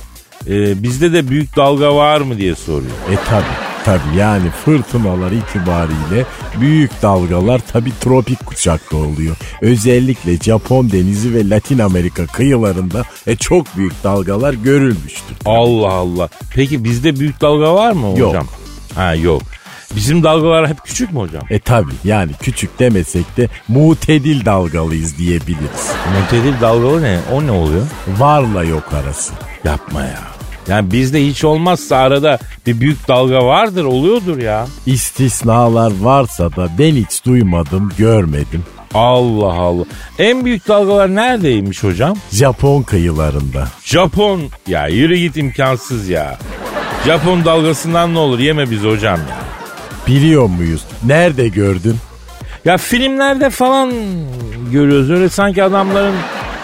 E, bizde de büyük dalga var mı diye soruyor. E tabi tabi yani fırtınalar itibariyle büyük dalgalar tabi tropik kuşakta oluyor. Özellikle Japon denizi ve Latin Amerika kıyılarında e, çok büyük dalgalar görülmüştür. Allah Allah. Peki bizde büyük dalga var mı Yok. hocam? Ha yok. Bizim dalgalar hep küçük mü hocam? E tabi yani küçük demesek de mutedil dalgalıyız diyebiliriz. Muntedil dalgalı ne? O ne oluyor? Varla yok arası. Yapma ya. Yani bizde hiç olmazsa arada bir büyük dalga vardır oluyordur ya. İstisnalar varsa da ben hiç duymadım görmedim. Allah Allah. En büyük dalgalar neredeymiş hocam? Japon kıyılarında. Japon. Ya yürü git imkansız ya. Japon dalgasından ne olur yeme bizi hocam ya. Biliyor muyuz? Nerede gördün? Ya filmlerde falan görüyoruz öyle sanki adamların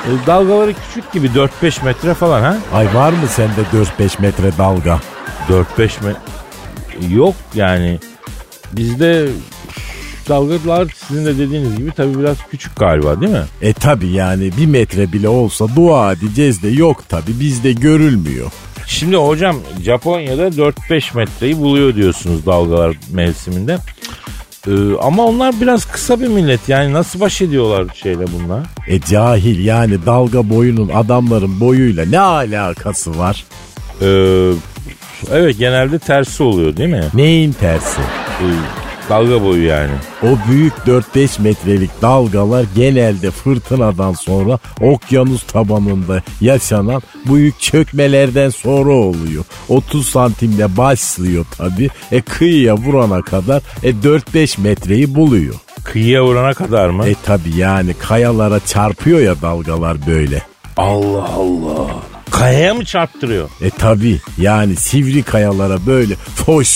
e, dalgaları küçük gibi 4-5 metre falan ha. Ay var mı sende 4-5 metre dalga? 4-5 metre yok yani bizde dalgalar sizin de dediğiniz gibi tabii biraz küçük galiba değil mi? E tabi yani bir metre bile olsa dua edeceğiz de yok tabi bizde görülmüyor. Şimdi hocam Japonya'da 4-5 metreyi buluyor diyorsunuz dalgalar mevsiminde. Ee, ama onlar biraz kısa bir millet yani nasıl baş ediyorlar şeyle bunlar? E cahil yani dalga boyunun adamların boyuyla ne alakası var? Ee, evet genelde tersi oluyor değil mi? Neyin tersi? Ee, dalga boyu yani. O büyük 4-5 metrelik dalgalar genelde fırtınadan sonra okyanus tabanında yaşanan büyük çökmelerden sonra oluyor. 30 santimde başlıyor tabi. E kıyıya vurana kadar e 4-5 metreyi buluyor. Kıyıya vurana kadar mı? E tabi yani kayalara çarpıyor ya dalgalar böyle. Allah Allah. Kayaya mı çarptırıyor? E tabi yani sivri kayalara böyle foş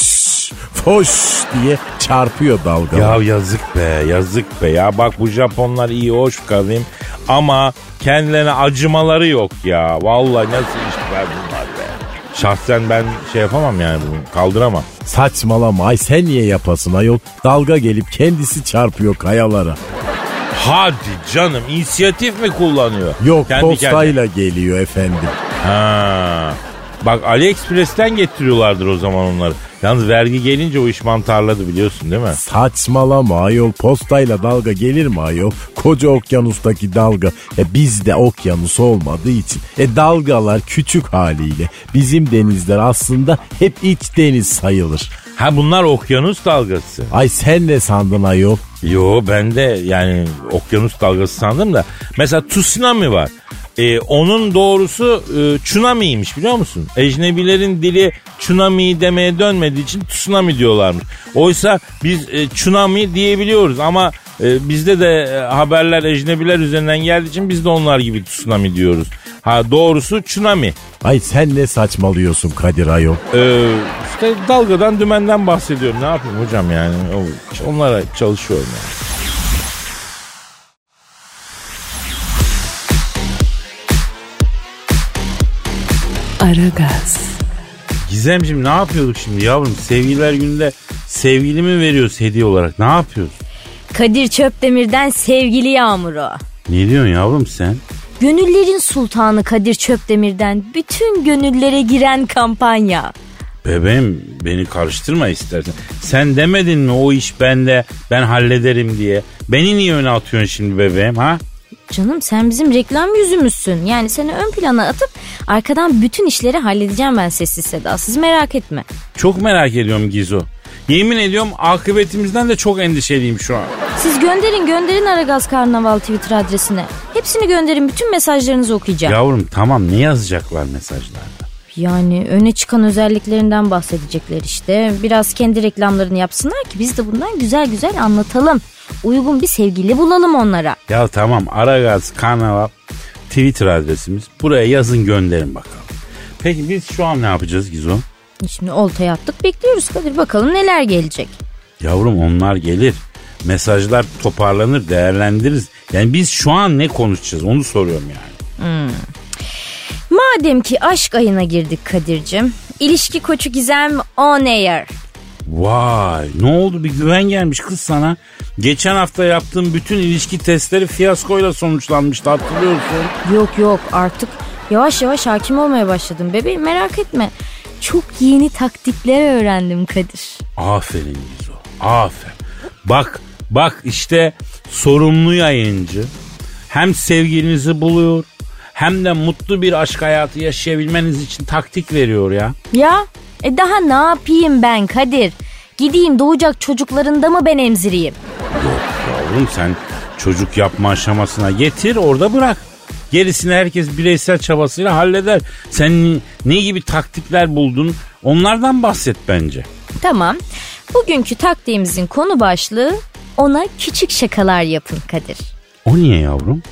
foş diye çarpıyor dalga. Ya yazık be yazık be ya bak bu Japonlar iyi hoş kavim ama kendilerine acımaları yok ya. Vallahi nasıl işler bunlar be. Şahsen ben şey yapamam yani bunu kaldıramam. Saçmalama ay sen niye yapasın ayol? Dalga gelip kendisi çarpıyor kayalara. Hadi canım inisiyatif mi kullanıyor? Yok Kendi postayla geliyor efendim. Ha. Bak AliExpress'ten getiriyorlardır o zaman onları. Yalnız vergi gelince o iş mantarladı biliyorsun değil mi? Saçmalama ayol postayla dalga gelir mi ayol? Koca okyanustaki dalga e bizde okyanus olmadığı için e dalgalar küçük haliyle bizim denizler aslında hep iç deniz sayılır. Ha bunlar okyanus dalgası. Ay sen ne sandın ayol? Yo ben de yani okyanus dalgası sandım da. Mesela tsunami var. Ee, onun doğrusu e, tsunami'ymiş biliyor musun? Ecnebilerin dili tsunami demeye dönmediği için tsunami diyorlarmış. Oysa biz e, tsunami diyebiliyoruz ama e, bizde de e, haberler ecnebiler üzerinden geldiği için biz de onlar gibi tsunami diyoruz. Ha doğrusu tsunami. Ay sen ne saçmalıyorsun Kadir ayol? Ee, işte dalgadan dümenden bahsediyorum. Ne yapayım hocam yani? Onlara çalışıyorum yani. Aragaz, Gizemciğim ne yapıyorduk şimdi yavrum? Sevgililer gününde sevgili mi veriyoruz hediye olarak? Ne yapıyoruz? Kadir Çöpdemir'den sevgili Yağmur'u. Ne diyorsun yavrum sen? Gönüllerin sultanı Kadir Çöpdemir'den bütün gönüllere giren kampanya. Bebeğim beni karıştırma istersen. Sen demedin mi o iş bende ben hallederim diye. Beni niye öne atıyorsun şimdi bebeğim ha? Canım sen bizim reklam yüzümüzsün. Yani seni ön plana atıp arkadan bütün işleri halledeceğim ben sessiz sedasız merak etme. Çok merak ediyorum Gizo. Yemin ediyorum akıbetimizden de çok endişeliyim şu an. Siz gönderin gönderin Aragaz Karnaval Twitter adresine. Hepsini gönderin bütün mesajlarınızı okuyacağım. Yavrum tamam ne yazacaklar mesajlarda? Yani öne çıkan özelliklerinden bahsedecekler işte. Biraz kendi reklamlarını yapsınlar ki biz de bundan güzel güzel anlatalım. Uygun bir sevgili bulalım onlara. Ya tamam Aragaz Karnaval Twitter adresimiz. Buraya yazın gönderin bakalım. Peki biz şu an ne yapacağız Gizo? Şimdi oltaya attık bekliyoruz Kadir bakalım neler gelecek. Yavrum onlar gelir. Mesajlar toparlanır, değerlendiririz. Yani biz şu an ne konuşacağız onu soruyorum yani. Madem ki aşk ayına girdik Kadir'cim. İlişki koçu Gizem on air. Vay ne oldu bir güven gelmiş kız sana. Geçen hafta yaptığım bütün ilişki testleri fiyaskoyla sonuçlanmıştı hatırlıyorsun. Yok yok artık yavaş yavaş hakim olmaya başladım bebeğim merak etme. Çok yeni taktikler öğrendim Kadir. Aferin Gizo aferin. Bak bak işte sorumlu yayıncı hem sevgilinizi buluyor hem de mutlu bir aşk hayatı yaşayabilmeniz için taktik veriyor ya. Ya e daha ne yapayım ben Kadir? Gideyim doğacak çocuklarında mı ben emzireyim? Yavrum sen çocuk yapma aşamasına getir orada bırak. Gerisini herkes bireysel çabasıyla halleder. Sen ne gibi taktikler buldun onlardan bahset bence. Tamam. Bugünkü taktiğimizin konu başlığı ona küçük şakalar yapın Kadir. O niye yavrum?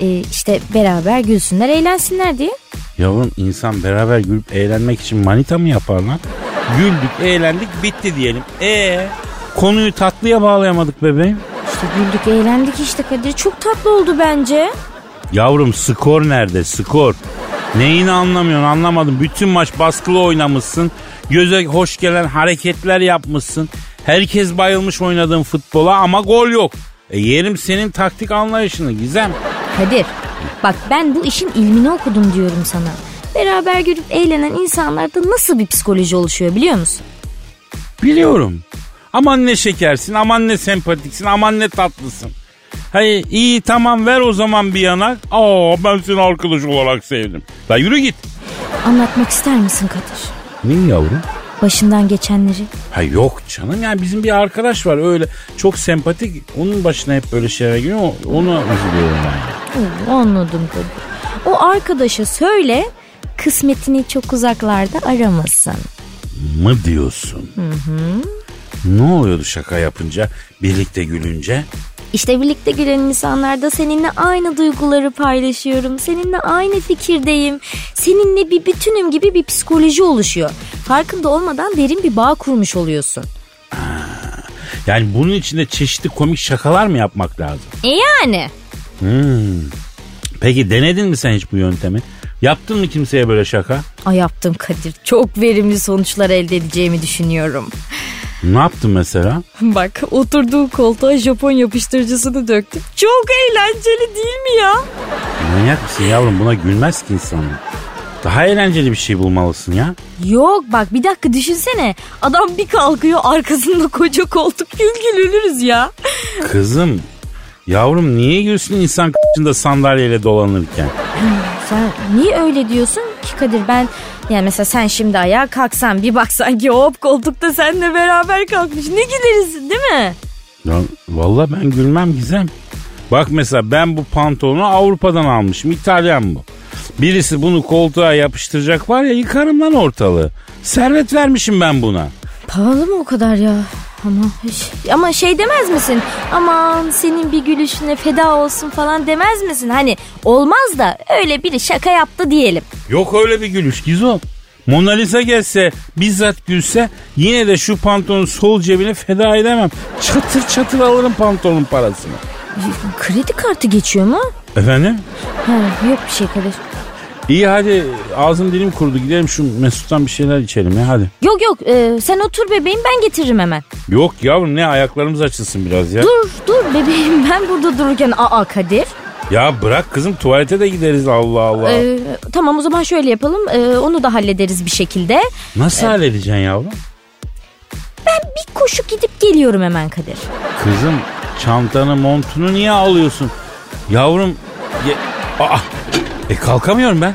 E, işte beraber gülsünler eğlensinler diye. Yavrum insan beraber gülüp eğlenmek için manita mı yapar lan? Güldük, eğlendik, bitti diyelim. E konuyu tatlıya bağlayamadık bebeğim. İşte güldük eğlendik işte Kadir. Çok tatlı oldu bence. Yavrum skor nerede skor? Neyini anlamıyorsun anlamadım. Bütün maç baskılı oynamışsın. Göze hoş gelen hareketler yapmışsın. Herkes bayılmış oynadığın futbola ama gol yok. E yerim senin taktik anlayışını Gizem. Kadir bak ben bu işin ilmini okudum diyorum sana. Beraber gülüp eğlenen insanlarda nasıl bir psikoloji oluşuyor biliyor musun? Biliyorum. Aman ne şekersin, aman ne sempatiksin, aman ne tatlısın. Hayır iyi tamam ver o zaman bir yanak. Aa ben seni arkadaş olarak sevdim. La yürü git. Anlatmak ister misin Kadir? Ne yavrum? Başından geçenleri. Ha yok canım yani bizim bir arkadaş var öyle çok sempatik. Onun başına hep böyle şeyler geliyor. Ona üzülüyorum ben. Anladım Kadir. O arkadaşa söyle kısmetini çok uzaklarda aramasın. Mı diyorsun? Hı hı. Ne oluyordu şaka yapınca birlikte gülünce? İşte birlikte gülen insanlarda seninle aynı duyguları paylaşıyorum. Seninle aynı fikirdeyim. Seninle bir bütünüm gibi bir psikoloji oluşuyor. Farkında olmadan derin bir bağ kurmuş oluyorsun. Yani bunun içinde çeşitli komik şakalar mı yapmak lazım? E yani. Peki denedin mi sen hiç bu yöntemi? Yaptın mı kimseye böyle şaka? Ay yaptım Kadir. Çok verimli sonuçlar elde edeceğimi düşünüyorum. Ne yaptın mesela? Bak oturduğu koltuğa Japon yapıştırıcısını döktüm. Çok eğlenceli değil mi ya? Manyak mısın yavrum buna gülmez ki insanlar. Daha eğlenceli bir şey bulmalısın ya. Yok bak bir dakika düşünsene. Adam bir kalkıyor arkasında koca koltuk gül gül ölürüz ya. Kızım yavrum niye gülsün insan k***ında sandalyeyle dolanırken? Sen niye öyle diyorsun ki Kadir ben yani mesela sen şimdi ayağa kalksan bir baksan ki hop koltukta seninle beraber kalkmış ne güleriz değil mi? Ya, vallahi ben gülmem Gizem. Bak mesela ben bu pantolonu Avrupa'dan almışım. İtalyan bu. Birisi bunu koltuğa yapıştıracak var ya yıkarım lan ortalığı. Servet vermişim ben buna. Pahalı mı o kadar ya? Ama, ama şey demez misin? Aman senin bir gülüşüne feda olsun falan demez misin? Hani olmaz da öyle biri şaka yaptı diyelim. Yok öyle bir gülüş Gizo. Mona Lisa gelse bizzat gülse yine de şu pantolonun sol cebine feda edemem. Çatır çatır alırım pantolonun parasını. Kredi kartı geçiyor mu? Efendim? Ha, yok bir şey Kadir. İyi hadi ağzım dilim kurudu gidelim şu Mesut'tan bir şeyler içelim ya hadi. Yok yok e, sen otur bebeğim ben getiririm hemen. Yok yavrum ne ayaklarımız açılsın biraz ya. Dur dur bebeğim ben burada dururken aa Kadir. Ya bırak kızım tuvalete de gideriz Allah Allah. E, tamam o zaman şöyle yapalım e, onu da hallederiz bir şekilde. Nasıl halledeceksin yavrum? Ben bir koşu gidip geliyorum hemen Kadir. Kızım çantanı montunu niye alıyorsun? Yavrum ye... Aa, e kalkamıyorum ben.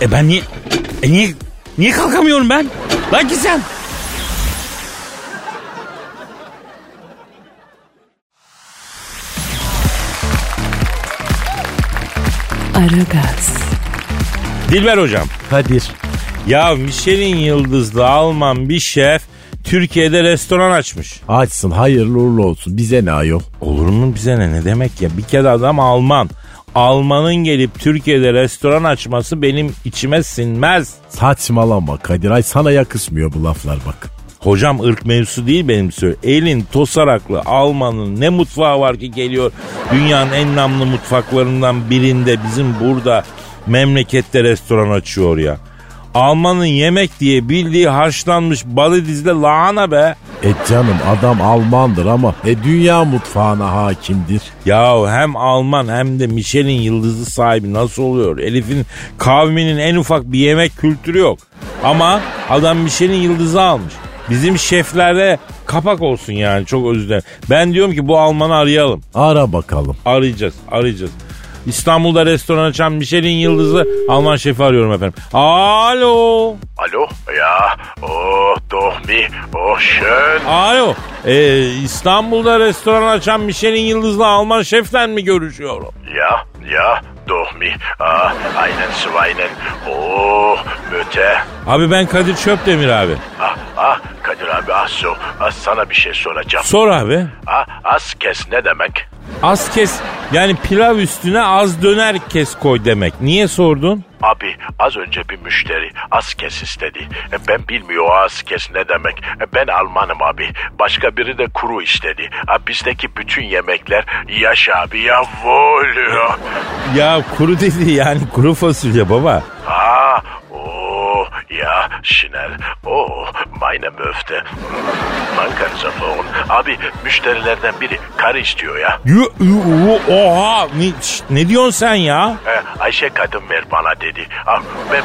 E ben niye... E niye... Niye kalkamıyorum ben? Lan Gizem. Aragaz, Dilber hocam. Kadir. Ya Michelin yıldızlı Alman bir şef Türkiye'de restoran açmış. Açsın hayırlı uğurlu olsun. Bize ne ayol? Olur mu bize ne? Ne demek ya? Bir kere adam Alman. Almanın gelip Türkiye'de restoran açması benim içime sinmez. Saçmalama Kadir. Ay sana yakışmıyor bu laflar bak. Hocam ırk mevzusu değil benim söyle. Elin tosaraklı Alman'ın ne mutfağı var ki geliyor dünyanın en namlı mutfaklarından birinde bizim burada memlekette restoran açıyor ya. Almanın yemek diye bildiği haşlanmış balı dizle lahana be. E canım adam Almandır ama e dünya mutfağına hakimdir. Ya hem Alman hem de Michelin yıldızı sahibi nasıl oluyor? Elif'in kavminin en ufak bir yemek kültürü yok. Ama adam Michelin yıldızı almış. Bizim şeflerde kapak olsun yani çok özür dilerim. Ben diyorum ki bu Alman'ı arayalım. Ara bakalım. Arayacağız, arayacağız. İstanbul'da restoran açan Michelin yıldızı Alman şefi arıyorum efendim. Alo. Alo? Ja, oh, doch mi, oh schön. Alo. Ee, İstanbul'da restoran açan Michelin yıldızlı Alman şefle mi görüşüyorum? Ja, ja, doch mi. Ah, einen Zweinen. Oh, Mütter. Abi ben Kadir Çöpdemir abi. Ah, ah, abi ah so. Ah, sana bir şey soracağım. Sor abi. Ah, az kes ne demek? Az kes yani pilav üstüne az döner kes koy demek. Niye sordun? Abi az önce bir müşteri az kes istedi. E, Ben bilmiyor az kes ne demek. E, Ben Almanım abi. Başka biri de kuru istedi. Ha, bizdeki bütün yemekler yaş abi ya volü. Ya kuru dedi yani kuru fasulye baba. Oh, ja, schnell. Oh, meine Möfte. Man kann Safon. Abi müşterilerden biri karı istiyor ya. Yu, oha ne, şşt, ne diyorsun sen ya? Ayşe kadın ver bana dedi. Ah, ben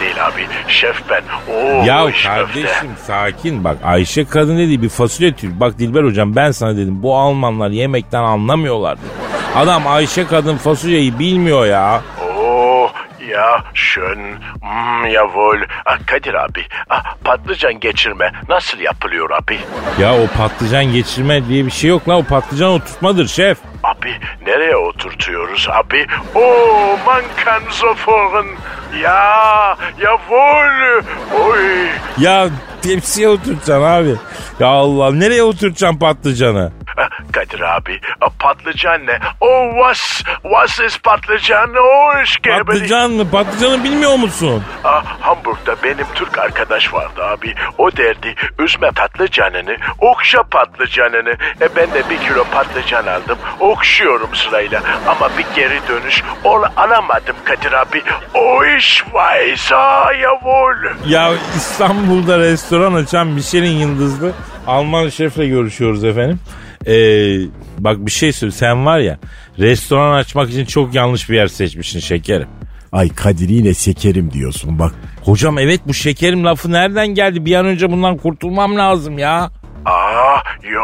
değil abi. Şef ben. Oo, Ya iş kardeşim köfte. sakin bak Ayşe kadın dedi bir fasulye tür. Bak Dilber hocam ben sana dedim bu Almanlar yemekten anlamıyorlar. Adam Ayşe kadın fasulyeyi bilmiyor ya. Ya schön. Hmm, jawohl. Ah, Kadir abi. Ah, patlıcan geçirme. Nasıl yapılıyor abi? Ya o patlıcan geçirme diye bir şey yok lan o patlıcan oturtmadır şef. Abi nereye oturtuyoruz abi? Oo, man kann sofort. Ya, jawohl. Oy. Ya tepsiye oturtacaksın abi. Ya Allah nereye oturtacaksın patlıcanı? Kadir abi. A, patlıcan ne? Oh was was is patlıcan? Oh işkembeli. Patlıcan mı? Patlıcanı bilmiyor musun? Ah, Hamburg'da benim Türk arkadaş vardı abi. O derdi üzme patlıcanını, okşa patlıcanını. E ben de bir kilo patlıcan aldım. Okşuyorum sırayla. Ama bir geri dönüş ol alamadım Kadir abi. O iş vaysa yavul. Ya İstanbul'da restoran açan Michelin yıldızlı Alman şefle görüşüyoruz efendim. Ee, bak bir şey söyle sen var ya restoran açmak için çok yanlış bir yer seçmişsin şekerim. Ay Kadir yine şekerim diyorsun bak. Hocam evet bu şekerim lafı nereden geldi? Bir an önce bundan kurtulmam lazım ya. Aa yo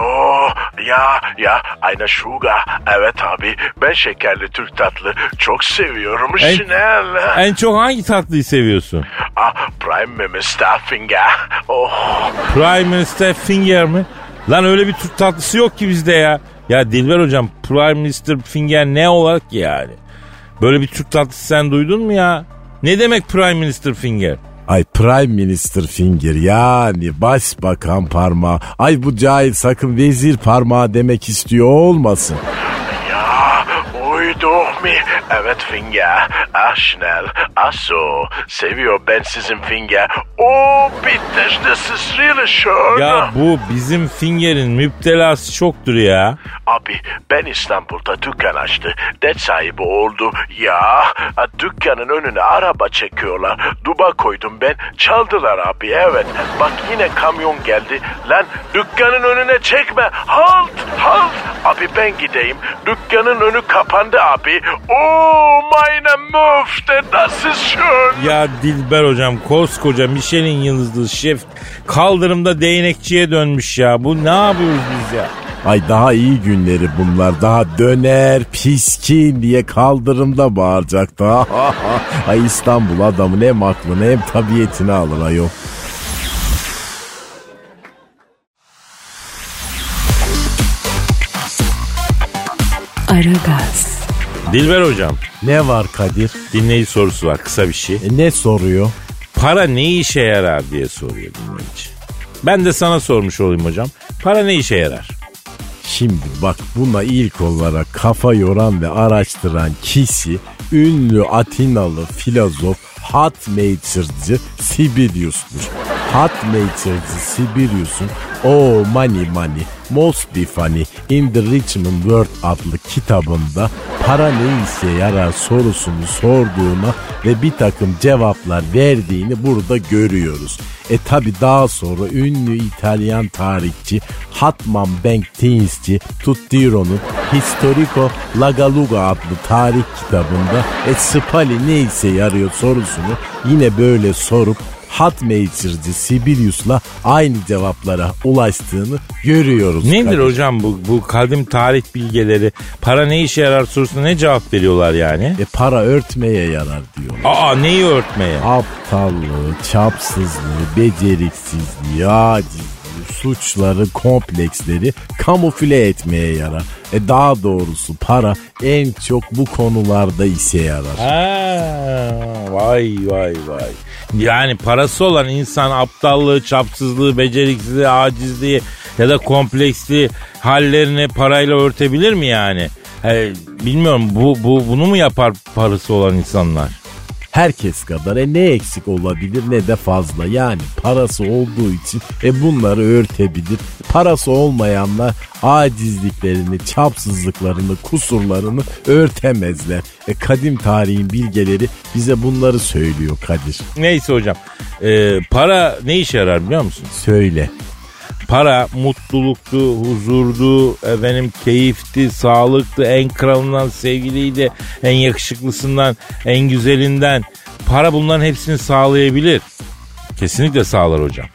ya ya ayna sugar. Evet abi ben şekerli Türk tatlı çok seviyorum. En- Şinel. En çok hangi tatlıyı seviyorsun? Ah, Prime Minister Finger. Oh. Prime Minister Finger mi? Lan öyle bir Türk tatlısı yok ki bizde ya. Ya Dilber hocam Prime Minister Finger ne olarak ki yani? Böyle bir Türk tatlısı sen duydun mu ya? Ne demek Prime Minister Finger? Ay Prime Minister Finger yani başbakan parmağı. Ay bu cahil sakın vezir parmağı demek istiyor olmasın. Ya uyduk mi? Evet Finger. Ah Schnell. Ah so. Seviyor ben sizin Finger. Oh bitte this is really schön. Ya bu bizim Finger'in müptelası çoktur ya. Abi ben İstanbul'da dükkan açtı. Det sahibi oldu. Ya dükkanın önüne araba çekiyorlar. Duba koydum ben. Çaldılar abi evet. Bak yine kamyon geldi. Lan dükkanın önüne çekme. Halt halt. Abi ben gideyim. Dükkanın önü kapandı abi. Oh meine Müfte das ist schön. Ya Dilber hocam koskoca Michelin yıldızlı şef kaldırımda değnekçiye dönmüş ya. Bu ne yapıyoruz biz ya? Ay daha iyi günleri bunlar. Daha döner piskin diye kaldırımda bağıracaktı. Ay İstanbul adamın hem aklını hem tabiatini alır ayol. Aragaz, Dilber hocam Ne var Kadir? dinleyici sorusu var kısa bir şey. E, ne soruyor? Para ne işe yarar diye soruyor dinleyici. Ben de sana sormuş olayım hocam. Para ne işe yarar? Şimdi bak buna ilk olarak kafa yoran ve araştıran kişi ünlü Atinalı filozof Hatmaker'cı Sibelius'tur. Hatmaker'cı Sibelius'un Oh Money Money Most Be Funny in the Richmond World adlı kitabında para ne işe yarar sorusunu sorduğuna ve bir takım cevaplar verdiğini burada görüyoruz. E tabi daha sonra ünlü İtalyan tarihçi Hatman Benkteinsçi Tuttiro'nun Historico Lagaluga adlı tarih kitabında e Spali ne yarıyor sorusunu yine böyle sorup Hatmaker'cı Sibelius'la aynı cevaplara ulaştığını görüyoruz. Nedir Kadir. hocam bu, bu kadim tarih bilgeleri para ne işe yarar sorusuna ne cevap veriyorlar yani? E para örtmeye yarar diyor. Aa neyi örtmeye? Aptallığı, çapsızlığı, beceriksizliği, acizliği, suçları, kompleksleri kamufle etmeye yarar. E daha doğrusu para en çok bu konularda işe yarar. Ha, vay vay vay. Yani parası olan insan aptallığı, çapsızlığı, beceriksizliği, acizliği ya da kompleksli hallerini parayla örtebilir mi yani? He, bilmiyorum bu, bu bunu mu yapar parası olan insanlar? Herkes kadar e ne eksik olabilir ne de fazla. Yani parası olduğu için e bunları örtebilir. Parası olmayanlar acizliklerini, çapsızlıklarını, kusurlarını örtemezler. E kadim tarihin bilgeleri bize bunları söylüyor Kadir. Neyse hocam. Ee, para ne işe yarar biliyor musun? Söyle. Para mutluluktu, huzurdu, efendim keyifti, sağlıktı, en kralından sevgiliydi, en yakışıklısından, en güzelinden. Para bunların hepsini sağlayabilir. Kesinlikle sağlar hocam.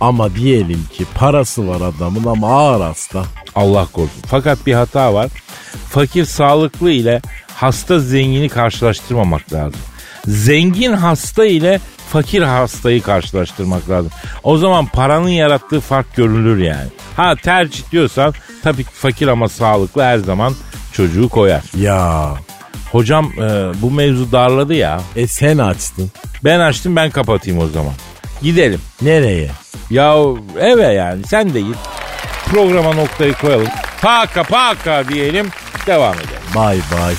Ama diyelim ki parası var adamın ama ağır hasta. Allah korusun. Fakat bir hata var. Fakir sağlıklı ile hasta zengini karşılaştırmamak lazım. Zengin hasta ile fakir hastayı karşılaştırmak lazım. O zaman paranın yarattığı fark görülür yani. Ha tercih diyorsan tabii ki fakir ama sağlıklı her zaman çocuğu koyar. Ya Hocam e, bu mevzu darladı ya. e sen açtın. Ben açtım ben kapatayım o zaman. Gidelim. Nereye? Ya eve yani sen de git. Programa noktayı koyalım. Paka paka diyelim devam edelim. Bay bay.